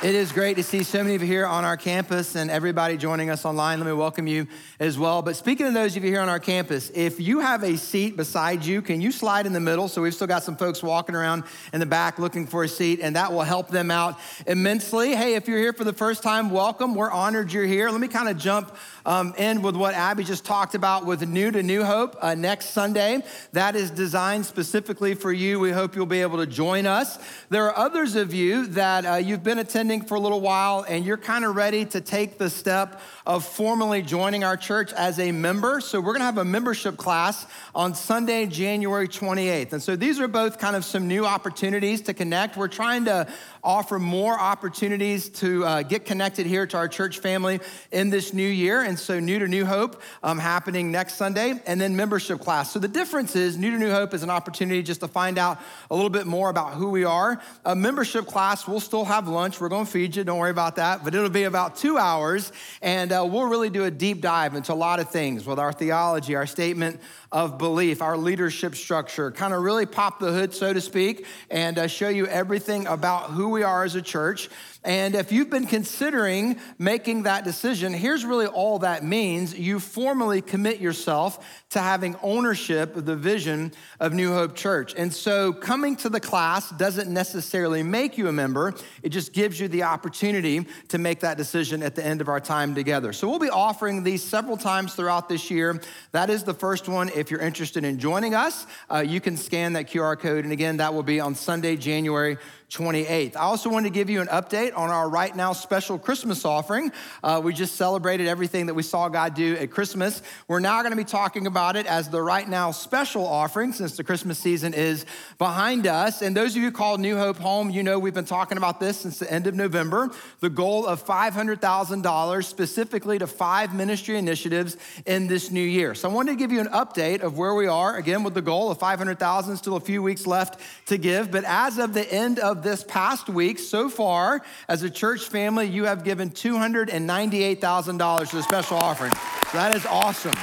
It is great to see so many of you here on our campus and everybody joining us online. Let me welcome you as well. But speaking of those of you here on our campus, if you have a seat beside you, can you slide in the middle? So we've still got some folks walking around in the back looking for a seat, and that will help them out immensely. Hey, if you're here for the first time, welcome. We're honored you're here. Let me kind of jump um, in with what Abby just talked about with New to New Hope uh, next Sunday. That is designed specifically for you. We hope you'll be able to join us. There are others of you that uh, you've been attending for a little while and you're kind of ready to take the step of formally joining our church as a member. So we're going to have a membership class on Sunday, January 28th. And so these are both kind of some new opportunities to connect. We're trying to offer more opportunities to uh, get connected here to our church family in this new year. And so, New to New Hope um, happening next Sunday, and then membership class. So, the difference is New to New Hope is an opportunity just to find out a little bit more about who we are. A membership class, we'll still have lunch. We're going to feed you, don't worry about that. But it'll be about two hours, and uh, we'll really do a deep dive into a lot of things with our theology, our statement of belief, our leadership structure, kind of really pop the hood, so to speak, and uh, show you everything about who we are as a church. And if you've been considering making that decision, here's really all that means. You formally commit yourself to having ownership of the vision of New Hope Church. And so coming to the class doesn't necessarily make you a member, it just gives you the opportunity to make that decision at the end of our time together. So we'll be offering these several times throughout this year. That is the first one. If you're interested in joining us, uh, you can scan that QR code. And again, that will be on Sunday, January 28th. I also wanted to give you an update on our right now special Christmas offering. Uh, we just celebrated everything that we saw God do at Christmas. We're now going to be talking about it as the right now special offering since the Christmas season is behind us. And those of you called New Hope home, you know we've been talking about this since the end of November. The goal of $500,000 specifically to five ministry initiatives in this new year. So I wanted to give you an update of where we are, again, with the goal of 500,000, still a few weeks left to give. But as of the end of this past week, so far, as a church family, you have given $298,000 to the special offering. So that is awesome.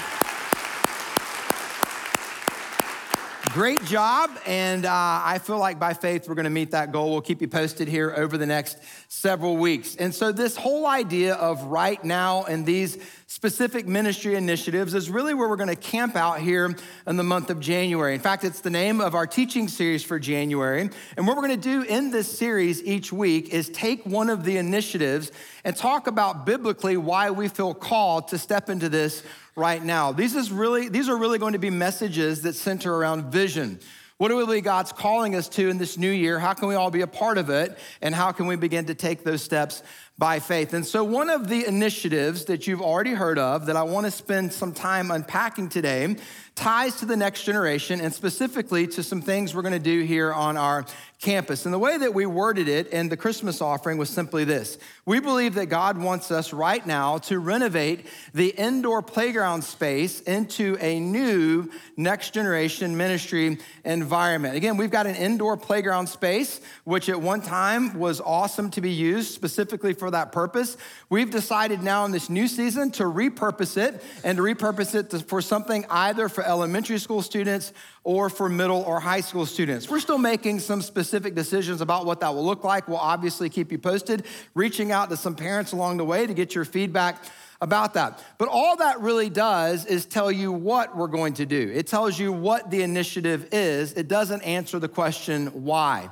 Great job. And uh, I feel like by faith, we're going to meet that goal. We'll keep you posted here over the next several weeks. And so, this whole idea of right now and these specific ministry initiatives is really where we're going to camp out here in the month of January. In fact, it's the name of our teaching series for January. And what we're going to do in this series each week is take one of the initiatives and talk about biblically why we feel called to step into this right now. These, is really, these are really going to be messages that center around vision. What are really God's calling us to in this new year? How can we all be a part of it? And how can we begin to take those steps by faith? And so, one of the initiatives that you've already heard of that I want to spend some time unpacking today ties to the next generation and specifically to some things we're going to do here on our campus. And the way that we worded it in the Christmas offering was simply this We believe that God wants us right now to renovate the indoor playground space into a new next generation ministry environment. Again, we've got an indoor playground space, which at one time was awesome to be used specifically for that purpose. We've decided now in this new season to repurpose it and to repurpose it for something either for elementary school students or for middle or high school students. We're still making some specific decisions about what that will look like. We'll obviously keep you posted, reaching out to some parents along the way to get your feedback about that. But all that really does is tell you what we're going to do. It tells you what the initiative is. It doesn't answer the question why.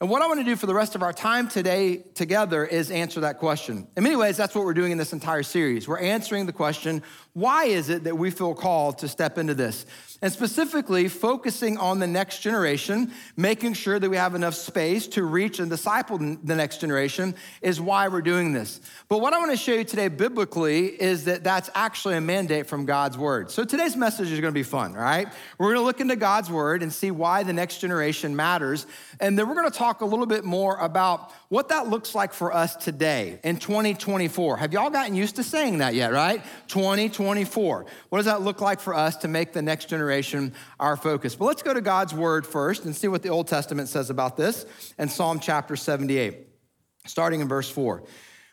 And what I want to do for the rest of our time today together is answer that question. In many ways, that's what we're doing in this entire series. We're answering the question why is it that we feel called to step into this? And specifically focusing on the next generation, making sure that we have enough space to reach and disciple the next generation is why we're doing this. But what I want to show you today biblically is that that's actually a mandate from God's word. So today's message is going to be fun, right? We're going to look into God's word and see why the next generation matters. And then we're going to talk a little bit more about what that looks like for us today in 2024. Have y'all gotten used to saying that yet, right? 2024. What does that look like for us to make the next generation? our focus. But let's go to God's word first and see what the Old Testament says about this in Psalm chapter 78, starting in verse 4.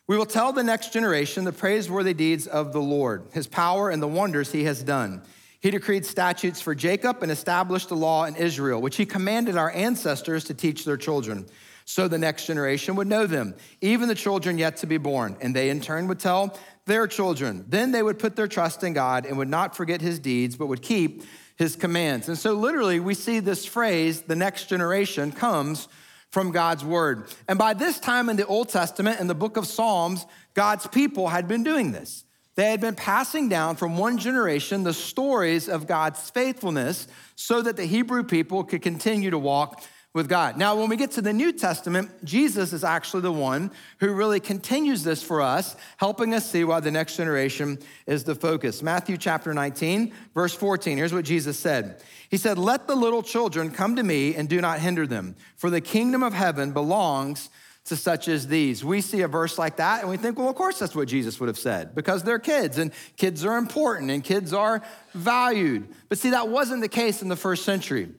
We will tell the next generation the praiseworthy deeds of the Lord, his power and the wonders he has done. He decreed statutes for Jacob and established a law in Israel, which he commanded our ancestors to teach their children so the next generation would know them, even the children yet to be born. And they in turn would tell their children. Then they would put their trust in God and would not forget his deeds, but would keep his commands. And so, literally, we see this phrase, the next generation, comes from God's word. And by this time in the Old Testament, in the book of Psalms, God's people had been doing this. They had been passing down from one generation the stories of God's faithfulness so that the Hebrew people could continue to walk with God. Now, when we get to the New Testament, Jesus is actually the one who really continues this for us, helping us see why the next generation is the focus. Matthew chapter 19, verse 14. Here's what Jesus said He said, Let the little children come to me and do not hinder them, for the kingdom of heaven belongs to such as these. We see a verse like that and we think, well, of course that's what Jesus would have said because they're kids and kids are important and kids are valued. But see, that wasn't the case in the first century.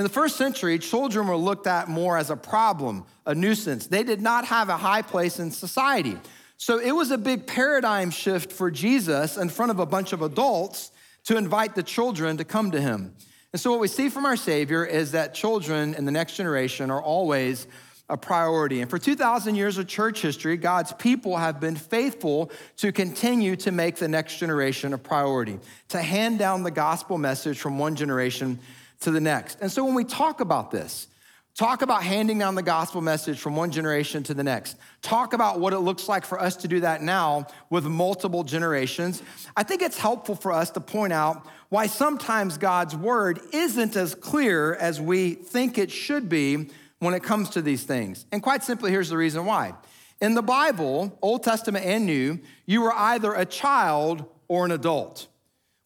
In the first century, children were looked at more as a problem, a nuisance. They did not have a high place in society. So it was a big paradigm shift for Jesus in front of a bunch of adults to invite the children to come to him. And so what we see from our Savior is that children in the next generation are always a priority. And for 2,000 years of church history, God's people have been faithful to continue to make the next generation a priority, to hand down the gospel message from one generation to the next. And so when we talk about this, talk about handing down the gospel message from one generation to the next, talk about what it looks like for us to do that now with multiple generations, I think it's helpful for us to point out why sometimes God's word isn't as clear as we think it should be when it comes to these things. And quite simply, here's the reason why. In the Bible, Old Testament and New, you were either a child or an adult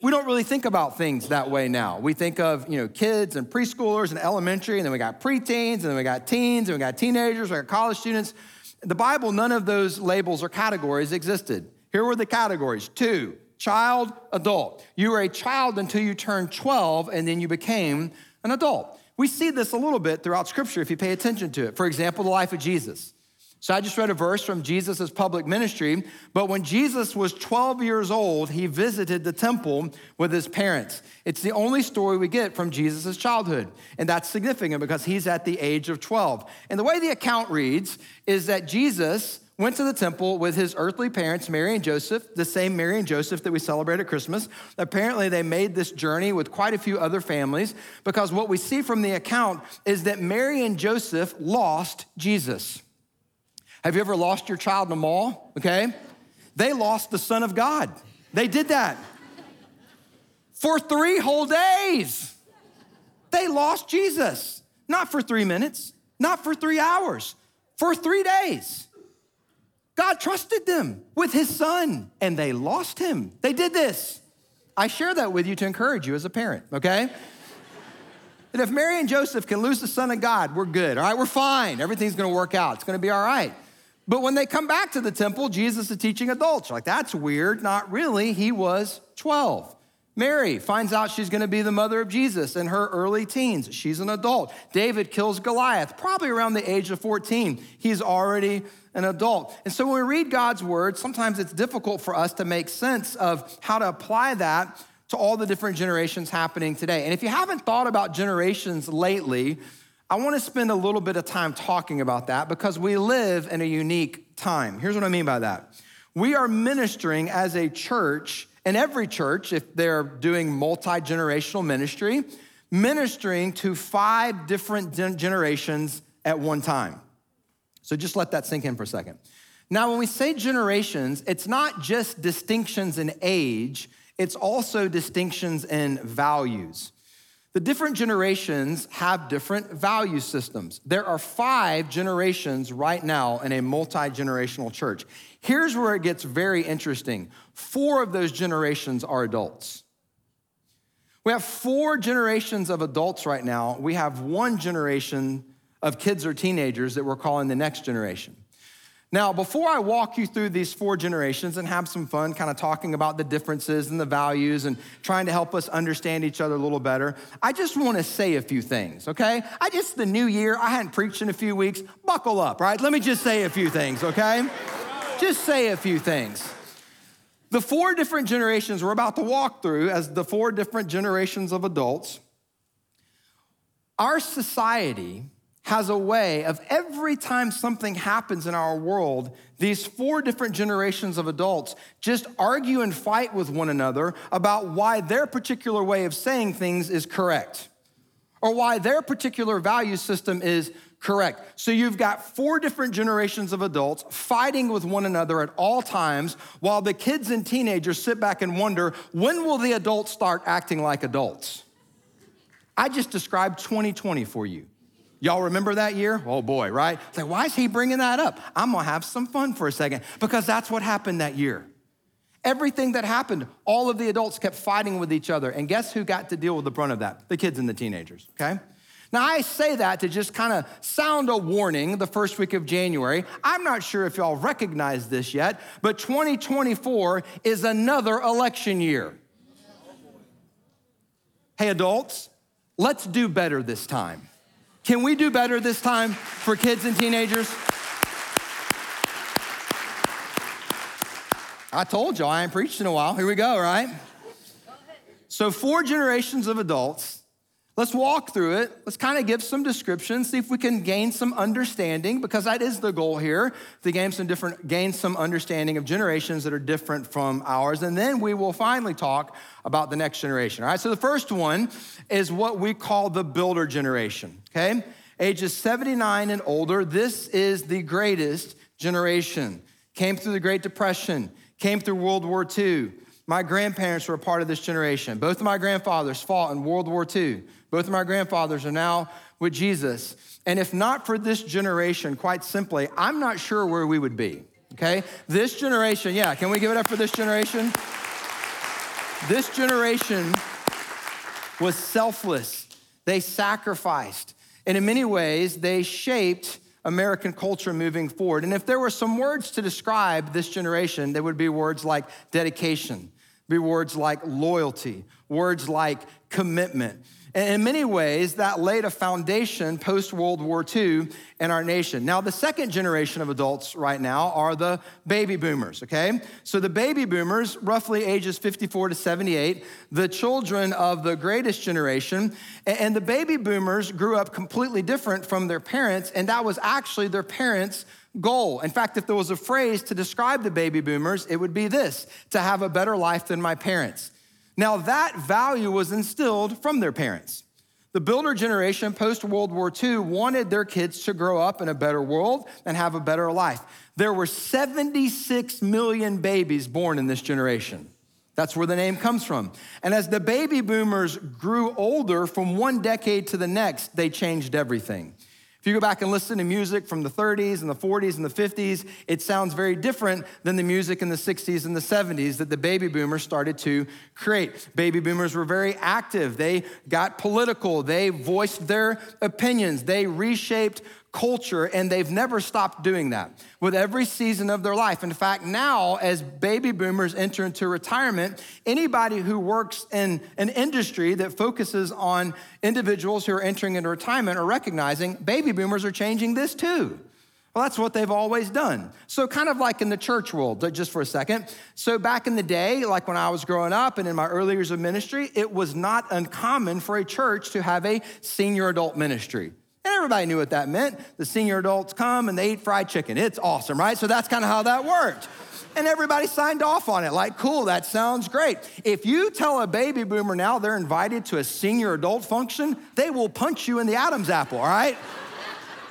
we don't really think about things that way now. We think of, you know, kids and preschoolers and elementary, and then we got preteens, and then we got teens, and we got teenagers, we got college students. In the Bible, none of those labels or categories existed. Here were the categories two, child, adult. You were a child until you turned 12, and then you became an adult. We see this a little bit throughout Scripture if you pay attention to it. For example, the life of Jesus. So I just read a verse from Jesus' public ministry. But when Jesus was 12 years old, he visited the temple with his parents. It's the only story we get from Jesus' childhood. And that's significant because he's at the age of 12. And the way the account reads is that Jesus went to the temple with his earthly parents, Mary and Joseph, the same Mary and Joseph that we celebrate at Christmas. Apparently, they made this journey with quite a few other families because what we see from the account is that Mary and Joseph lost Jesus. Have you ever lost your child in a mall? Okay. They lost the Son of God. They did that. For three whole days, they lost Jesus. Not for three minutes, not for three hours, for three days. God trusted them with his son and they lost him. They did this. I share that with you to encourage you as a parent, okay? that if Mary and Joseph can lose the son of God, we're good, all right? We're fine. Everything's gonna work out. It's gonna be all right. But when they come back to the temple, Jesus is teaching adults. Like, that's weird. Not really. He was 12. Mary finds out she's going to be the mother of Jesus in her early teens. She's an adult. David kills Goliath, probably around the age of 14. He's already an adult. And so when we read God's word, sometimes it's difficult for us to make sense of how to apply that to all the different generations happening today. And if you haven't thought about generations lately, I want to spend a little bit of time talking about that because we live in a unique time. Here's what I mean by that. We are ministering as a church, and every church, if they're doing multi generational ministry, ministering to five different generations at one time. So just let that sink in for a second. Now, when we say generations, it's not just distinctions in age, it's also distinctions in values. The different generations have different value systems. There are five generations right now in a multi generational church. Here's where it gets very interesting four of those generations are adults. We have four generations of adults right now. We have one generation of kids or teenagers that we're calling the next generation. Now, before I walk you through these four generations and have some fun kind of talking about the differences and the values and trying to help us understand each other a little better, I just want to say a few things, okay? I just, the new year, I hadn't preached in a few weeks. Buckle up, right? Let me just say a few things, okay? Just say a few things. The four different generations we're about to walk through as the four different generations of adults, our society has a way of every time something happens in our world, these four different generations of adults just argue and fight with one another about why their particular way of saying things is correct or why their particular value system is correct. So you've got four different generations of adults fighting with one another at all times while the kids and teenagers sit back and wonder when will the adults start acting like adults? I just described 2020 for you. Y'all remember that year? Oh boy, right? It's like, why is he bringing that up? I'm gonna have some fun for a second because that's what happened that year. Everything that happened, all of the adults kept fighting with each other. And guess who got to deal with the brunt of that? The kids and the teenagers, okay? Now, I say that to just kind of sound a warning the first week of January. I'm not sure if y'all recognize this yet, but 2024 is another election year. Hey, adults, let's do better this time. Can we do better this time for kids and teenagers? I told you I ain't preached in a while. Here we go, right? So, four generations of adults. Let's walk through it. Let's kind of give some descriptions, see if we can gain some understanding, because that is the goal here to gain some different, gain some understanding of generations that are different from ours. And then we will finally talk about the next generation. All right. So the first one is what we call the builder generation. Okay. Ages 79 and older. This is the greatest generation. Came through the Great Depression came through World War II. My grandparents were a part of this generation. Both of my grandfathers fought in World War II. Both of my grandfathers are now with Jesus. And if not for this generation, quite simply, I'm not sure where we would be. Okay? This generation, yeah, can we give it up for this generation? This generation was selfless, they sacrificed. And in many ways, they shaped American culture moving forward. And if there were some words to describe this generation, they would be words like dedication, be words like loyalty, words like commitment. And in many ways, that laid a foundation post World War II in our nation. Now, the second generation of adults right now are the baby boomers, okay? So the baby boomers, roughly ages 54 to 78, the children of the greatest generation. And the baby boomers grew up completely different from their parents, and that was actually their parents' goal. In fact, if there was a phrase to describe the baby boomers, it would be this to have a better life than my parents. Now, that value was instilled from their parents. The builder generation post World War II wanted their kids to grow up in a better world and have a better life. There were 76 million babies born in this generation. That's where the name comes from. And as the baby boomers grew older from one decade to the next, they changed everything. If you go back and listen to music from the 30s and the 40s and the 50s, it sounds very different than the music in the 60s and the 70s that the baby boomers started to create. Baby boomers were very active. They got political. They voiced their opinions. They reshaped culture, and they've never stopped doing that with every season of their life. In fact, now, as baby boomers enter into retirement, anybody who works in an industry that focuses on individuals who are entering into retirement are recognizing baby boomers are changing this too. Well, that's what they've always done. So, kind of like in the church world, just for a second. So, back in the day, like when I was growing up and in my early years of ministry, it was not uncommon for a church to have a senior adult ministry. And everybody knew what that meant. The senior adults come and they eat fried chicken. It's awesome, right? So that's kind of how that worked. And everybody signed off on it, like, cool, that sounds great. If you tell a baby boomer now they're invited to a senior adult function, they will punch you in the Adam's apple, all right?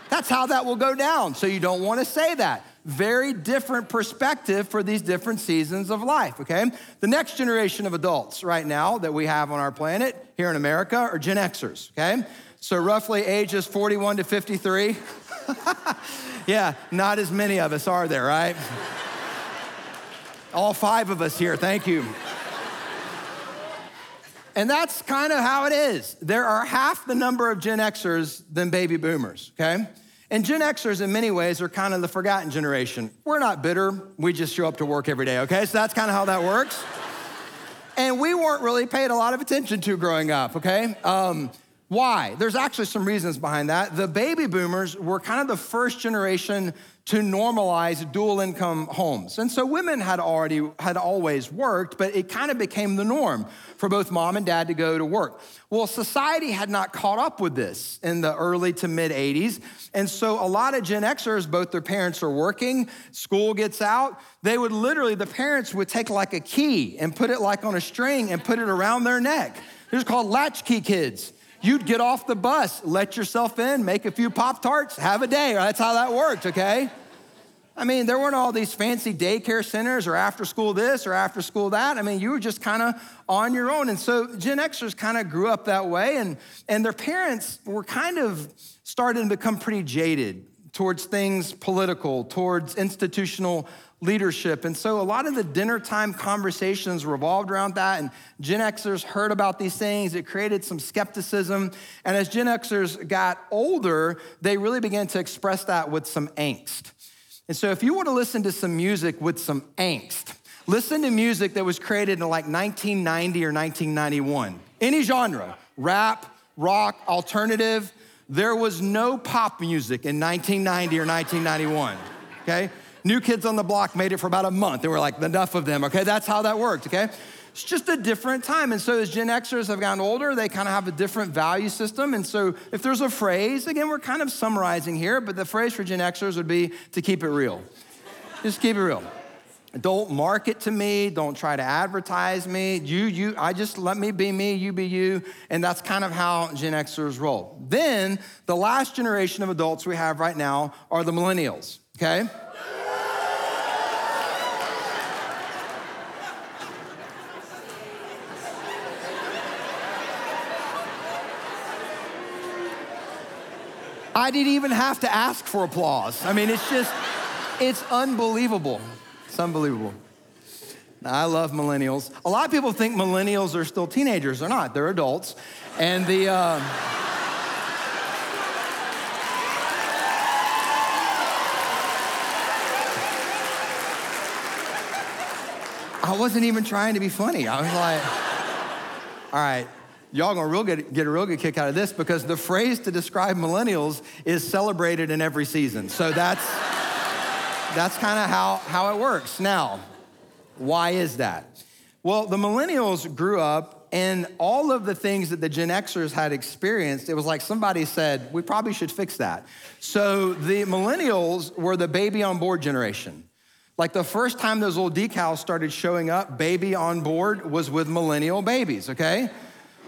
That's how that will go down. So you don't want to say that. Very different perspective for these different seasons of life, okay? The next generation of adults right now that we have on our planet here in America are Gen Xers, okay? So, roughly ages 41 to 53. yeah, not as many of us are there, right? All five of us here, thank you. And that's kind of how it is. There are half the number of Gen Xers than baby boomers, okay? And Gen Xers, in many ways, are kind of the forgotten generation. We're not bitter, we just show up to work every day, okay? So that's kind of how that works. and we weren't really paid a lot of attention to growing up, okay? Um, Why? There's actually some reasons behind that. The baby boomers were kind of the first generation to normalize dual income homes. And so women had already had always worked, but it kind of became the norm for both mom and dad to go to work. Well, society had not caught up with this in the early to mid 80s. And so a lot of Gen Xers, both their parents are working, school gets out, they would literally, the parents would take like a key and put it like on a string and put it around their neck. They're called latchkey kids. You'd get off the bus, let yourself in, make a few Pop Tarts, have a day. That's how that worked, okay? I mean, there weren't all these fancy daycare centers or after school this or after school that. I mean, you were just kind of on your own. And so Gen Xers kind of grew up that way, and, and their parents were kind of starting to become pretty jaded towards things political, towards institutional leadership. And so a lot of the dinner time conversations revolved around that. And Gen Xers heard about these things. It created some skepticism. And as Gen Xers got older, they really began to express that with some angst. And so if you want to listen to some music with some angst, listen to music that was created in like 1990 or 1991. Any genre, rap, rock, alternative. There was no pop music in 1990 or 1991, okay? New Kids on the Block made it for about a month. They were like, enough of them, okay? That's how that worked, okay? It's just a different time. And so as Gen Xers have gotten older, they kind of have a different value system. And so if there's a phrase, again, we're kind of summarizing here, but the phrase for Gen Xers would be to keep it real. just keep it real. Don't market to me. Don't try to advertise me. You, you, I just let me be me, you be you. And that's kind of how Gen Xers roll. Then the last generation of adults we have right now are the millennials, okay? I didn't even have to ask for applause. I mean, it's just, it's unbelievable. It's unbelievable. Now, I love millennials. A lot of people think millennials are still teenagers. They're not, they're adults. And the, uh, I wasn't even trying to be funny. I was like, all right, y'all gonna real get, get a real good kick out of this because the phrase to describe millennials is celebrated in every season. So that's that's kind of how, how it works. Now, why is that? Well, the millennials grew up and all of the things that the Gen Xers had experienced, it was like somebody said, we probably should fix that. So the millennials were the baby on board generation. Like the first time those little decals started showing up, baby on board was with millennial babies, okay?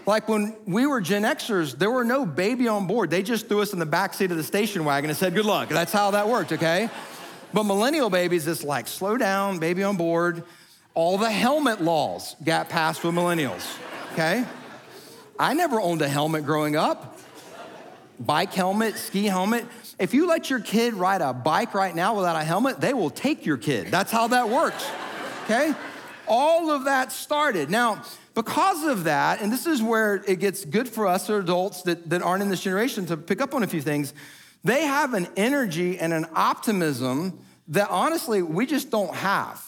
Like when we were Gen Xers, there were no baby on board. They just threw us in the back seat of the station wagon and said, good luck. That's how that worked, okay? But millennial babies, it's like, slow down, baby on board. All the helmet laws got passed with millennials, okay? I never owned a helmet growing up. Bike helmet, ski helmet. If you let your kid ride a bike right now without a helmet, they will take your kid. That's how that works, okay? All of that started. Now, because of that, and this is where it gets good for us or adults that, that aren't in this generation to pick up on a few things, they have an energy and an optimism that honestly we just don't have.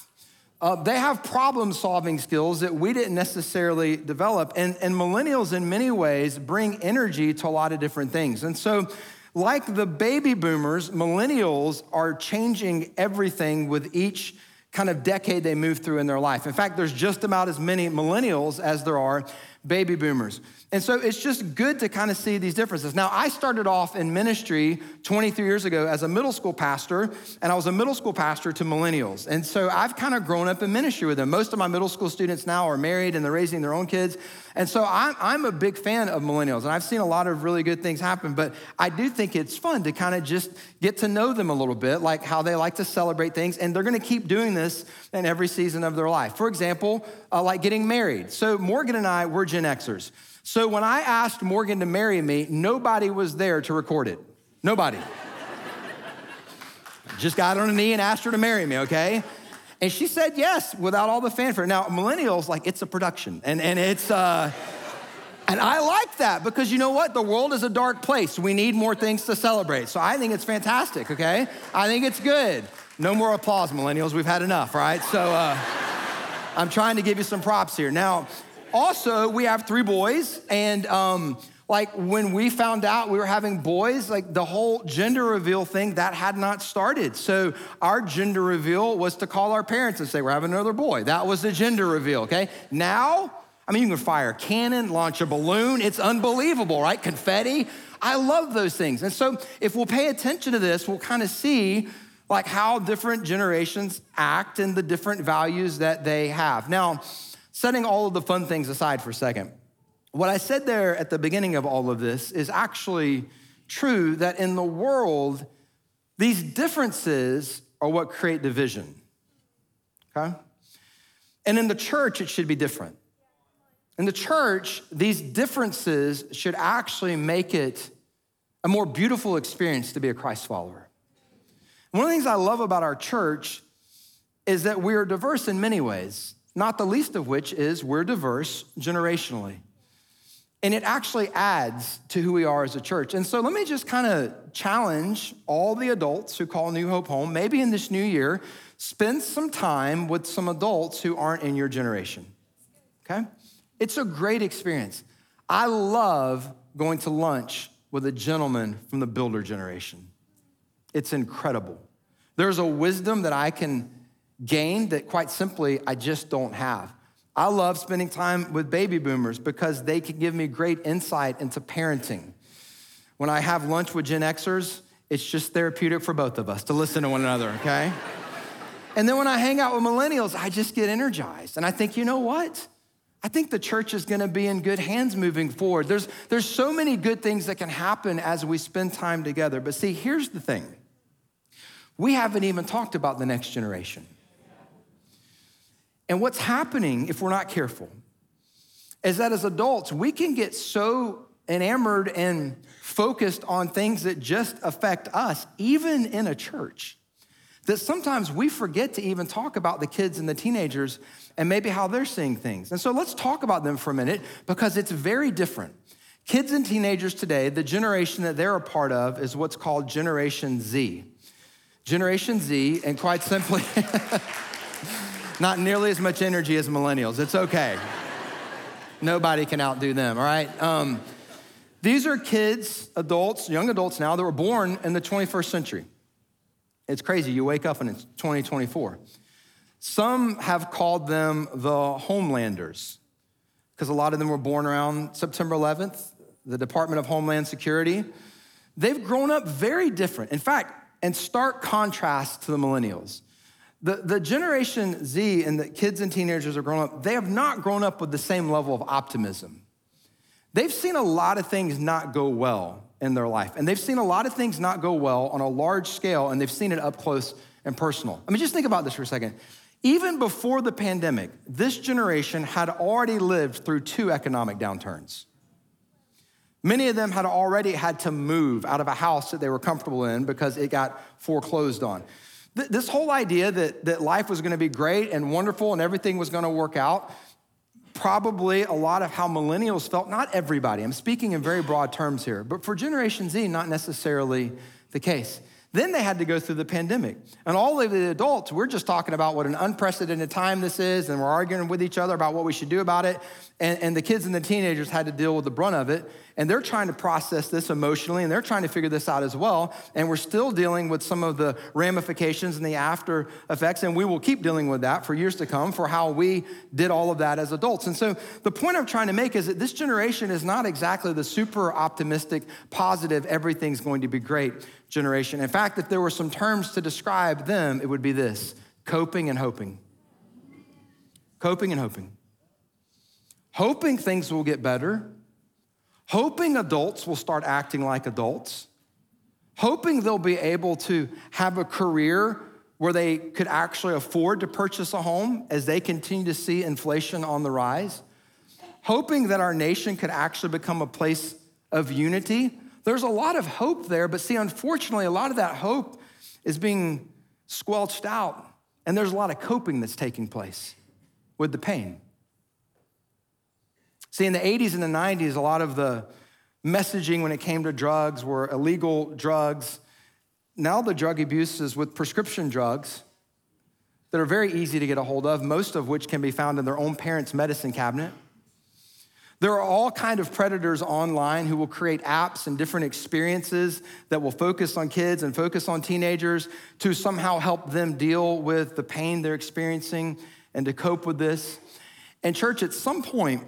Uh, they have problem solving skills that we didn't necessarily develop. And, and millennials, in many ways, bring energy to a lot of different things. And so, like the baby boomers, millennials are changing everything with each kind of decade they move through in their life. In fact, there's just about as many millennials as there are baby boomers. And so it's just good to kind of see these differences. Now, I started off in ministry 23 years ago as a middle school pastor, and I was a middle school pastor to millennials. And so I've kind of grown up in ministry with them. Most of my middle school students now are married and they're raising their own kids. And so I'm, a big fan of millennials, and I've seen a lot of really good things happen, but I do think it's fun to kind of just get to know them a little bit, like how they like to celebrate things, and they're gonna keep doing this in every season of their life. For example, uh, like getting married. So Morgan and I, we're Gen Xers. So when I asked Morgan to marry me, nobody was there to record it. Nobody. Just got on a knee and asked her to marry me, okay? And she said yes without all the fanfare. Now, millennials, like, it's a production. And, and it's, uh, and I like that because you know what? The world is a dark place. We need more things to celebrate. So I think it's fantastic, okay? I think it's good. No more applause, millennials. We've had enough, right? So uh, I'm trying to give you some props here. Now, also, we have three boys, and um, Like when we found out we were having boys, like the whole gender reveal thing, that had not started. So our gender reveal was to call our parents and say, We're having another boy. That was the gender reveal, okay? Now, I mean, you can fire a cannon, launch a balloon. It's unbelievable, right? Confetti. I love those things. And so if we'll pay attention to this, we'll kind of see like how different generations act and the different values that they have. Now, setting all of the fun things aside for a second, what I said there at the beginning of all of this is actually true that in the world, these differences are what create division. Okay? And in the church, it should be different. In the church, these differences should actually make it a more beautiful experience to be a Christ follower. One of the things I love about our church is that we are diverse in many ways, not the least of which is we're diverse generationally. And it actually adds to who we are as a church. And so let me just kind of challenge all the adults who call New Hope home, maybe in this new year, spend some time with some adults who aren't in your generation. Okay? It's a great experience. I love going to lunch with a gentleman from the builder generation. It's incredible. There's a wisdom that I can gain that quite simply I just don't have. I love spending time with baby boomers because they can give me great insight into parenting. When I have lunch with Gen Xers, it's just therapeutic for both of us to listen to one another, okay? and then when I hang out with millennials, I just get energized. And I think, you know what? I think the church is gonna be in good hands moving forward. There's, there's so many good things that can happen as we spend time together. But see, here's the thing we haven't even talked about the next generation. And what's happening, if we're not careful, is that as adults, we can get so enamored and focused on things that just affect us, even in a church, that sometimes we forget to even talk about the kids and the teenagers and maybe how they're seeing things. And so let's talk about them for a minute because it's very different. Kids and teenagers today, the generation that they're a part of is what's called Generation Z. Generation Z, and quite simply, Not nearly as much energy as millennials. It's okay. Nobody can outdo them, all right? Um, these are kids, adults, young adults now that were born in the 21st century. It's crazy. You wake up and it's 2024. Some have called them the homelanders because a lot of them were born around September 11th, the Department of Homeland Security. They've grown up very different. In fact, in stark contrast to the millennials. The, the Generation Z and the kids and teenagers are growing up, they have not grown up with the same level of optimism. They've seen a lot of things not go well in their life, and they've seen a lot of things not go well on a large scale, and they've seen it up close and personal. I mean, just think about this for a second. Even before the pandemic, this generation had already lived through two economic downturns. Many of them had already had to move out of a house that they were comfortable in because it got foreclosed on. This whole idea that, that life was going to be great and wonderful and everything was going to work out, probably a lot of how millennials felt, not everybody, I'm speaking in very broad terms here, but for Generation Z, not necessarily the case. Then they had to go through the pandemic. And all of the adults, we're just talking about what an unprecedented time this is, and we're arguing with each other about what we should do about it. And, and the kids and the teenagers had to deal with the brunt of it. And they're trying to process this emotionally, and they're trying to figure this out as well. And we're still dealing with some of the ramifications and the after effects, and we will keep dealing with that for years to come for how we did all of that as adults. And so the point I'm trying to make is that this generation is not exactly the super optimistic, positive, everything's going to be great generation. In fact, if there were some terms to describe them, it would be this coping and hoping. Coping and hoping. Hoping things will get better, hoping adults will start acting like adults, hoping they'll be able to have a career where they could actually afford to purchase a home as they continue to see inflation on the rise, hoping that our nation could actually become a place of unity there's a lot of hope there, but see, unfortunately, a lot of that hope is being squelched out, and there's a lot of coping that's taking place with the pain. See, in the 80s and the 90s, a lot of the messaging when it came to drugs were illegal drugs. Now the drug abuse is with prescription drugs that are very easy to get a hold of, most of which can be found in their own parents' medicine cabinet. There are all kind of predators online who will create apps and different experiences that will focus on kids and focus on teenagers to somehow help them deal with the pain they're experiencing and to cope with this. And church, at some point,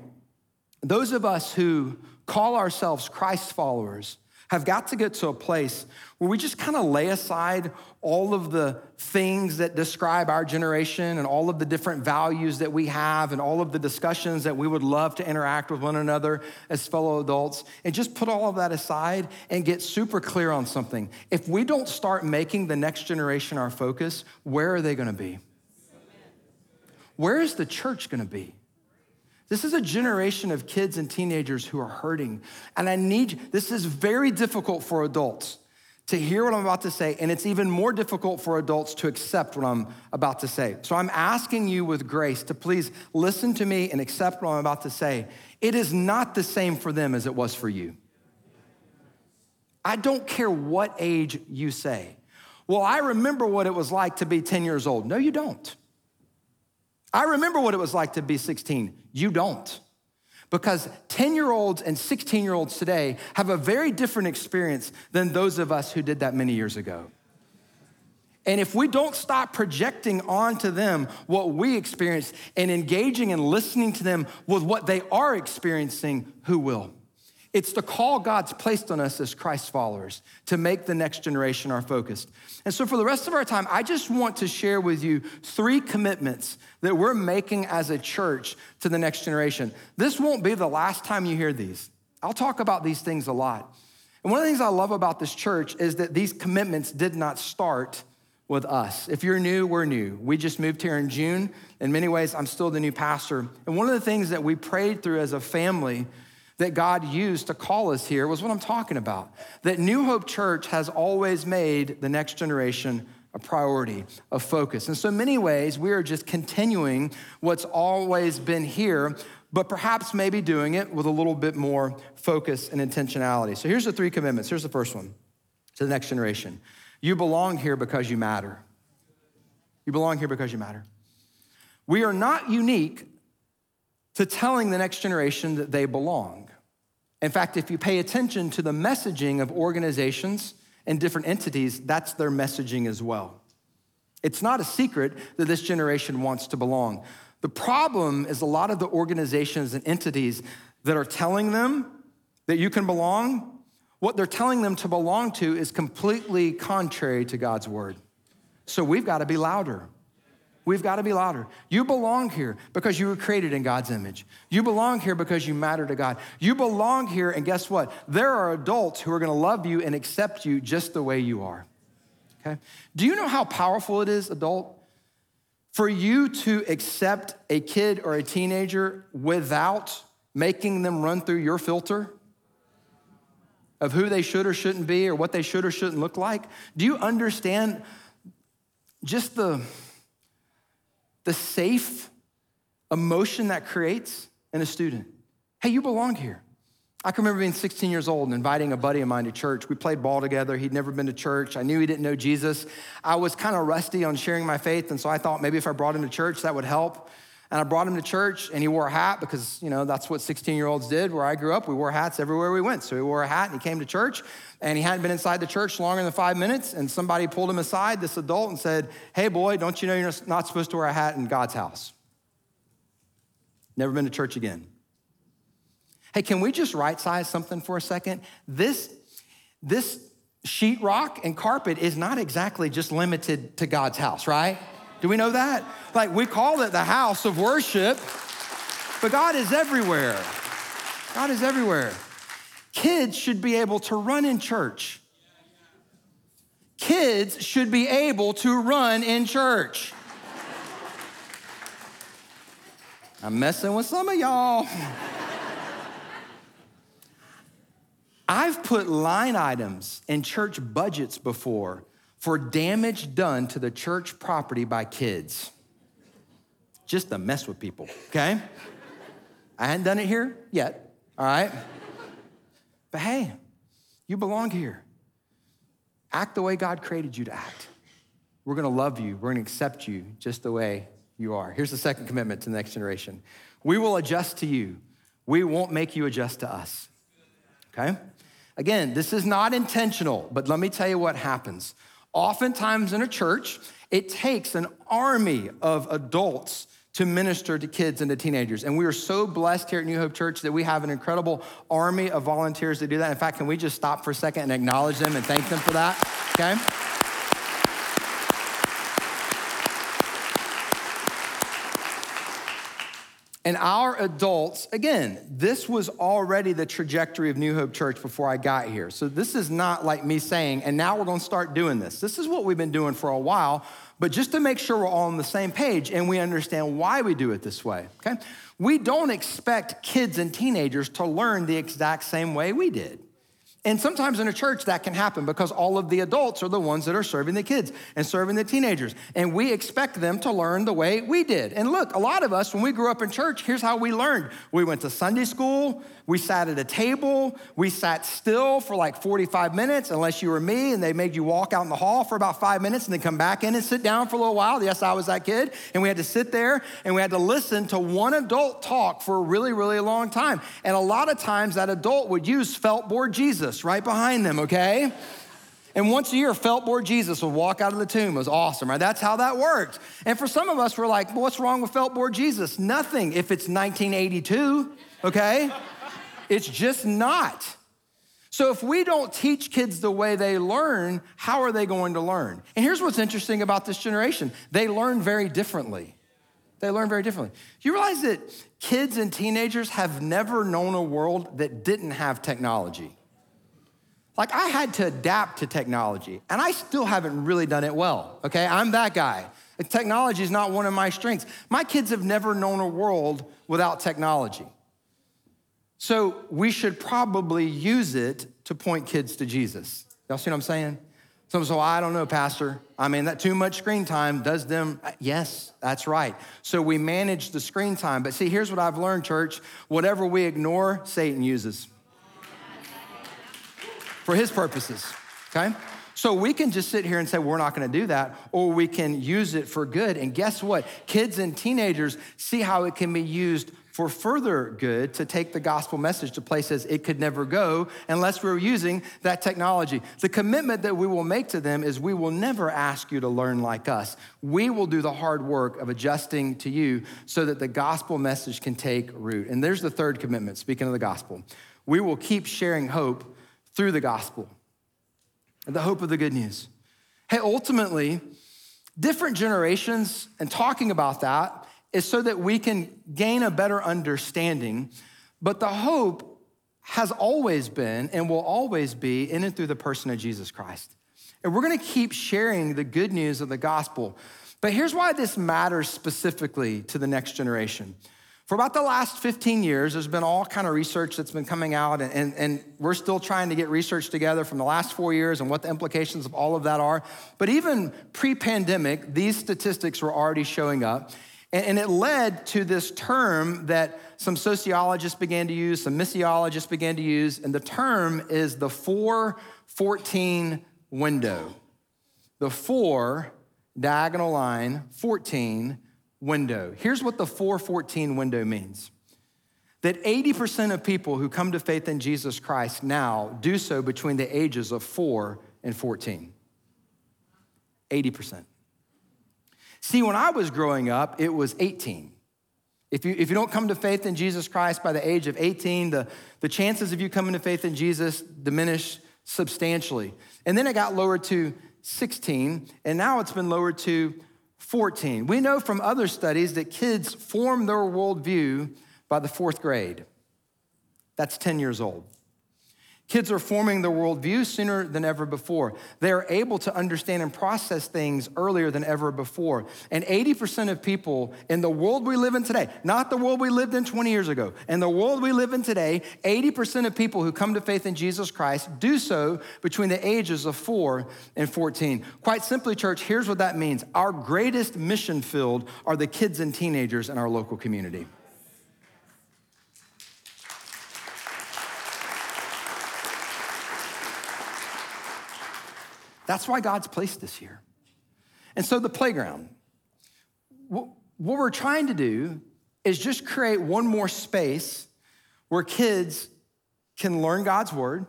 those of us who call ourselves Christ followers have got to get to a place where we just kind of lay aside all of the things that describe our generation and all of the different values that we have and all of the discussions that we would love to interact with one another as fellow adults and just put all of that aside and get super clear on something. If we don't start making the next generation our focus, where are they going to be? Where is the church going to be? This is a generation of kids and teenagers who are hurting. And I need, this is very difficult for adults to hear what I'm about to say, and it's even more difficult for adults to accept what I'm about to say. So I'm asking you with grace to please listen to me and accept what I'm about to say. It is not the same for them as it was for you. I don't care what age you say. Well, I remember what it was like to be 10 years old. No, you don't. I remember what it was like to be 16. You don't. Because 10 year olds and 16 year olds today have a very different experience than those of us who did that many years ago. And if we don't stop projecting onto them what we experience and engaging and listening to them with what they are experiencing, who will? It's the call God's placed on us as Christ followers to make the next generation our focus. And so, for the rest of our time, I just want to share with you three commitments that we're making as a church to the next generation. This won't be the last time you hear these. I'll talk about these things a lot. And one of the things I love about this church is that these commitments did not start with us. If you're new, we're new. We just moved here in June. In many ways, I'm still the new pastor. And one of the things that we prayed through as a family that God used to call us here was what I'm talking about. That New Hope Church has always made the next generation a priority, a focus. In so many ways, we are just continuing what's always been here, but perhaps maybe doing it with a little bit more focus and intentionality. So here's the three commitments. Here's the first one to the next generation You belong here because you matter. You belong here because you matter. We are not unique to telling the next generation that they belong. In fact, if you pay attention to the messaging of organizations and different entities, that's their messaging as well. It's not a secret that this generation wants to belong. The problem is a lot of the organizations and entities that are telling them that you can belong, what they're telling them to belong to is completely contrary to God's word. So we've got to be louder. We've got to be louder. You belong here because you were created in God's image. You belong here because you matter to God. You belong here, and guess what? There are adults who are going to love you and accept you just the way you are. Okay? Do you know how powerful it is, adult, for you to accept a kid or a teenager without making them run through your filter? Of who they should or shouldn't be, or what they should or shouldn't look like? Do you understand just the, the safe emotion that creates in a student. Hey, you belong here. I can remember being 16 years old and inviting a buddy of mine to church. We played ball together. He'd never been to church. I knew he didn't know Jesus. I was kind of rusty on sharing my faith, and so I thought maybe if I brought him to church, that would help. And I brought him to church, and he wore a hat because, you know, that's what 16 year olds did. Where I grew up, we wore hats everywhere we went. So he wore a hat and he came to church, and he hadn't been inside the church longer than five minutes. And somebody pulled him aside, this adult, and said, Hey, boy, don't you know you're not supposed to wear a hat in God's house? Never been to church again. Hey, can we just right size something for a second? This, this sheetrock and carpet is not exactly just limited to God's house, right? Do we know that? Like we call it the house of worship, but God is everywhere. God is everywhere. Kids should be able to run in church. Kids should be able to run in church. I'm messing with some of y'all. I've put line items in church budgets before for damage done to the church property by kids. Just to mess with people, okay? I hadn't done it here yet, all right? But hey, you belong here. Act the way God created you to act. We're gonna love you, we're gonna accept you just the way you are. Here's the second commitment to the next generation we will adjust to you we won't make you adjust to us. Okay? Again, this is not intentional, but let me tell you what happens. Oftentimes in a church, it takes an army of adults to minister to kids and to teenagers. And we are so blessed here at New Hope Church that we have an incredible army of volunteers to do that. In fact, can we just stop for a second and acknowledge them and thank them for that? Okay? And our adults, again, this was already the trajectory of New Hope Church before I got here. So this is not like me saying, and now we're gonna start doing this. This is what we've been doing for a while, but just to make sure we're all on the same page and we understand why we do it this way, okay? We don't expect kids and teenagers to learn the exact same way we did. And sometimes in a church that can happen because all of the adults are the ones that are serving the kids and serving the teenagers. And we expect them to learn the way we did. And look, a lot of us, when we grew up in church, here's how we learned. We went to Sunday school, we sat at a table, we sat still for like 45 minutes, unless you were me, and they made you walk out in the hall for about five minutes and then come back in and sit down for a little while. Yes, I was that kid. And we had to sit there and we had to listen to one adult talk for a really, really long time. And a lot of times that adult would use felt board Jesus Jesus right behind them, okay? And once a year, felt board Jesus would walk out of the tomb. It was awesome, right? That's how that worked. And for some of us, we're like, well, what's wrong with felt board Jesus? Nothing if it's 1982, okay? it's just not. So if we don't teach kids the way they learn, how are they going to learn? And here's what's interesting about this generation they learn very differently. They learn very differently. You realize that kids and teenagers have never known a world that didn't have technology. Like I had to adapt to technology, and I still haven't really done it well, okay? I'm that guy. Technology is not one of my strengths. My kids have never known a world without technology. So we should probably use it to point kids to Jesus. Y'all see what I'm saying? Some say, I don't know, Pastor. I mean, that too much screen time does them. Uh, yes, that's right. So we manage the screen time. But see, here's what I've learned, church. Whatever we ignore, Satan uses for his purposes, okay? So we can just sit here and say, we're not gonna do that, or we can use it for good. And guess what? Kids and teenagers see how it can be used for further good to take the gospel message to places it could never go unless we are using that technology. The commitment that we will make to them is we will never ask you to learn like us. We will do the hard work of adjusting to you so that the gospel message can take root. And there's the third commitment, speaking of the gospel. We will keep sharing hope through the gospel and the hope of the good news. Hey, ultimately, different generations and talking about that is so that we can gain a better understanding. But the hope has always been and will always be in and through the person of Jesus Christ. And we're gonna keep sharing the good news of the gospel. But here's why this matters specifically to the next generation. For about the last 15 years, there's been all kind of research that's been coming out, and, and, and, we're still trying to get research together from the last four years and what the implications of all of that are. But even pre-pandemic, these statistics were already showing up. And, and it led to this term that some sociologists began to use, some missiologists began to use, and the term is the 414 window. The four diagonal line, 14 window. Here's what the 414 window means that 80% of people who come to faith in Jesus Christ now do so between the ages of 4 and 14. 80%. See, when I was growing up, it was 18. If you, if you don't come to faith in Jesus Christ by the age of 18, the, the chances of you coming to faith in Jesus diminish substantially. And then it got lowered to 16, and now it's been lowered to 14. We know from other studies that kids form their worldview by the fourth grade. That's 10 years old. Kids are forming their worldview sooner than ever before. They are able to understand and process things earlier than ever before. And 80% of people in the world we live in today, not the world we lived in 20 years ago, in the world we live in today, 80% of people who come to faith in Jesus Christ do so between the ages of 4 and 14. Quite simply, church, here's what that means our greatest mission field are the kids and teenagers in our local community. That's why God's placed us here. And so the playground, what we're trying to do is just create one more space where kids can learn God's word,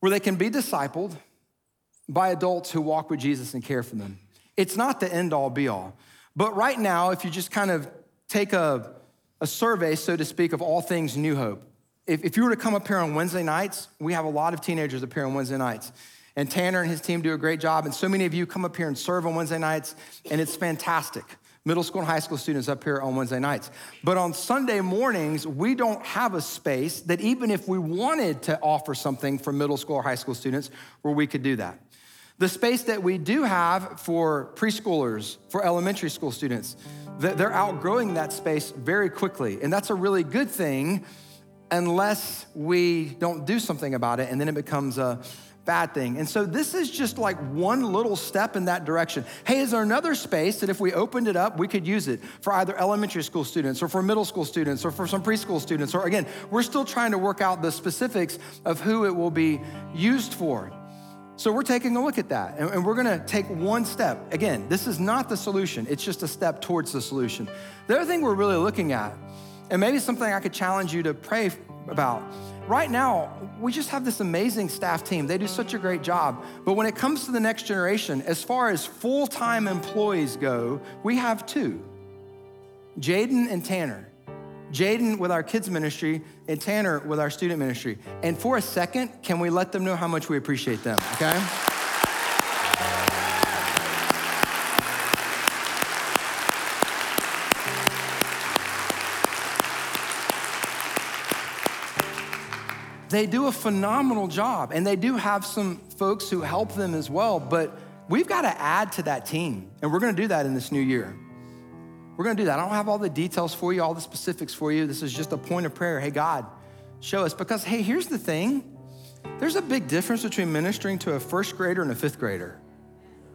where they can be discipled by adults who walk with Jesus and care for them. It's not the end all be all. But right now, if you just kind of take a, a survey, so to speak, of all things New Hope, if, if you were to come up here on Wednesday nights, we have a lot of teenagers up here on Wednesday nights. And Tanner and his team do a great job. And so many of you come up here and serve on Wednesday nights, and it's fantastic. Middle school and high school students up here on Wednesday nights. But on Sunday mornings, we don't have a space that even if we wanted to offer something for middle school or high school students, where we could do that. The space that we do have for preschoolers, for elementary school students, they're outgrowing that space very quickly. And that's a really good thing unless we don't do something about it and then it becomes a bad thing. And so this is just like one little step in that direction. Hey, is there another space that if we opened it up, we could use it for either elementary school students or for middle school students or for some preschool students? Or again, we're still trying to work out the specifics of who it will be used for. So we're taking a look at that and, we're gonna take one step. Again, this is not the solution, it's just a step towards the solution. The other thing we're really looking at, and maybe something I could challenge you to pray about. Right now, we just have this amazing staff team. They do such a great job. But when it comes to the next generation, as far as full time employees go, we have two Jaden and Tanner. Jaden with our kids ministry and Tanner with our student ministry. And for a second, can we let them know how much we appreciate them, okay? They do a phenomenal job, and they do have some folks who help them as well, but we've got to add to that team, and we're gonna do that in this new year. We're gonna do that. I don't have all the details for you, all the specifics for you. This is just a point of prayer. Hey, God, show us. Because, hey, here's the thing there's a big difference between ministering to a first grader and a fifth grader.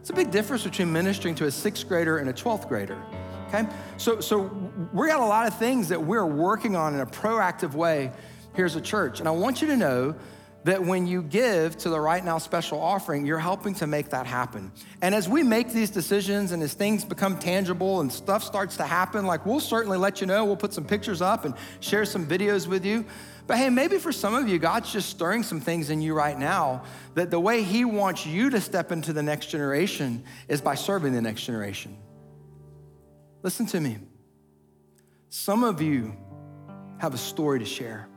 It's a big difference between ministering to a sixth grader and a 12th grader. Okay? So, so we got a lot of things that we're working on in a proactive way here's a church. And I want you to know that when you give to the right now special offering, you're helping to make that happen. And as we make these decisions and as things become tangible and stuff starts to happen, like we'll certainly let you know. We'll put some pictures up and share some videos with you. But hey, maybe for some of you, God's just stirring some things in you right now that the way He wants you to step into the next generation is by serving the next generation. Listen to me. Some of you have a story to share.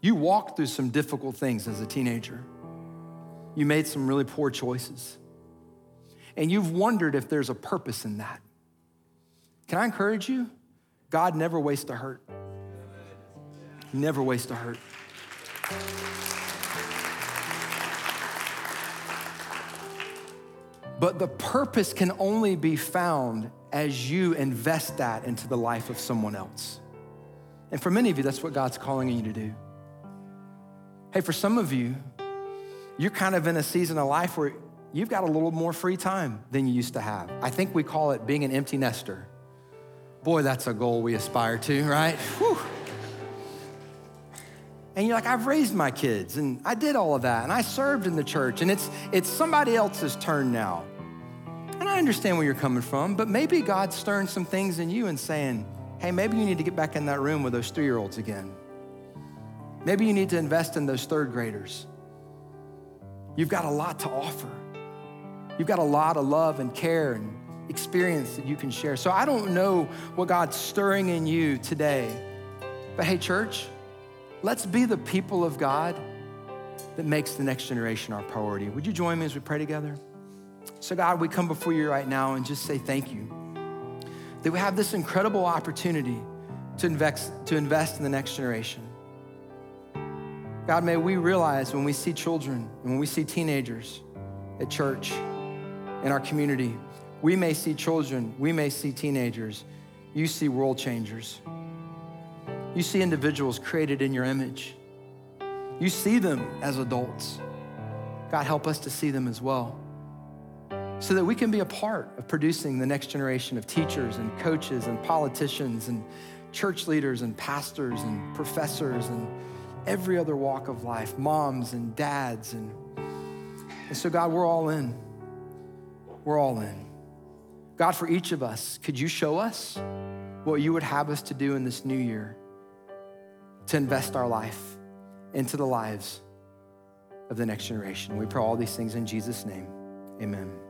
You walked through some difficult things as a teenager. You made some really poor choices. And you've wondered if there's a purpose in that. Can I encourage you? God never wastes a hurt. Never wastes a hurt. But the purpose can only be found as you invest that into the life of someone else. And for many of you, that's what God's calling you to do. Hey, for some of you, you're kind of in a season of life where you've got a little more free time than you used to have. I think we call it being an empty nester. Boy, that's a goal we aspire to, right? Whew. And you're like, I've raised my kids and I did all of that and I served in the church and it's, it's somebody else's turn now. And I understand where you're coming from, but maybe God's stirring some things in you and saying, hey, maybe you need to get back in that room with those three year olds again. Maybe you need to invest in those third graders. You've got a lot to offer. You've got a lot of love and care and experience that you can share. So I don't know what God's stirring in you today. But hey, church, let's be the people of God that makes the next generation our priority. Would you join me as we pray together? So, God, we come before you right now and just say thank you that we have this incredible opportunity to invest, to invest in the next generation. God, may we realize when we see children and when we see teenagers at church, in our community, we may see children, we may see teenagers, you see world changers. You see individuals created in your image. You see them as adults. God, help us to see them as well so that we can be a part of producing the next generation of teachers and coaches and politicians and church leaders and pastors and professors and every other walk of life, moms and dads. And, and so, God, we're all in. We're all in. God, for each of us, could you show us what you would have us to do in this new year to invest our life into the lives of the next generation. We pray all these things in Jesus' name. Amen.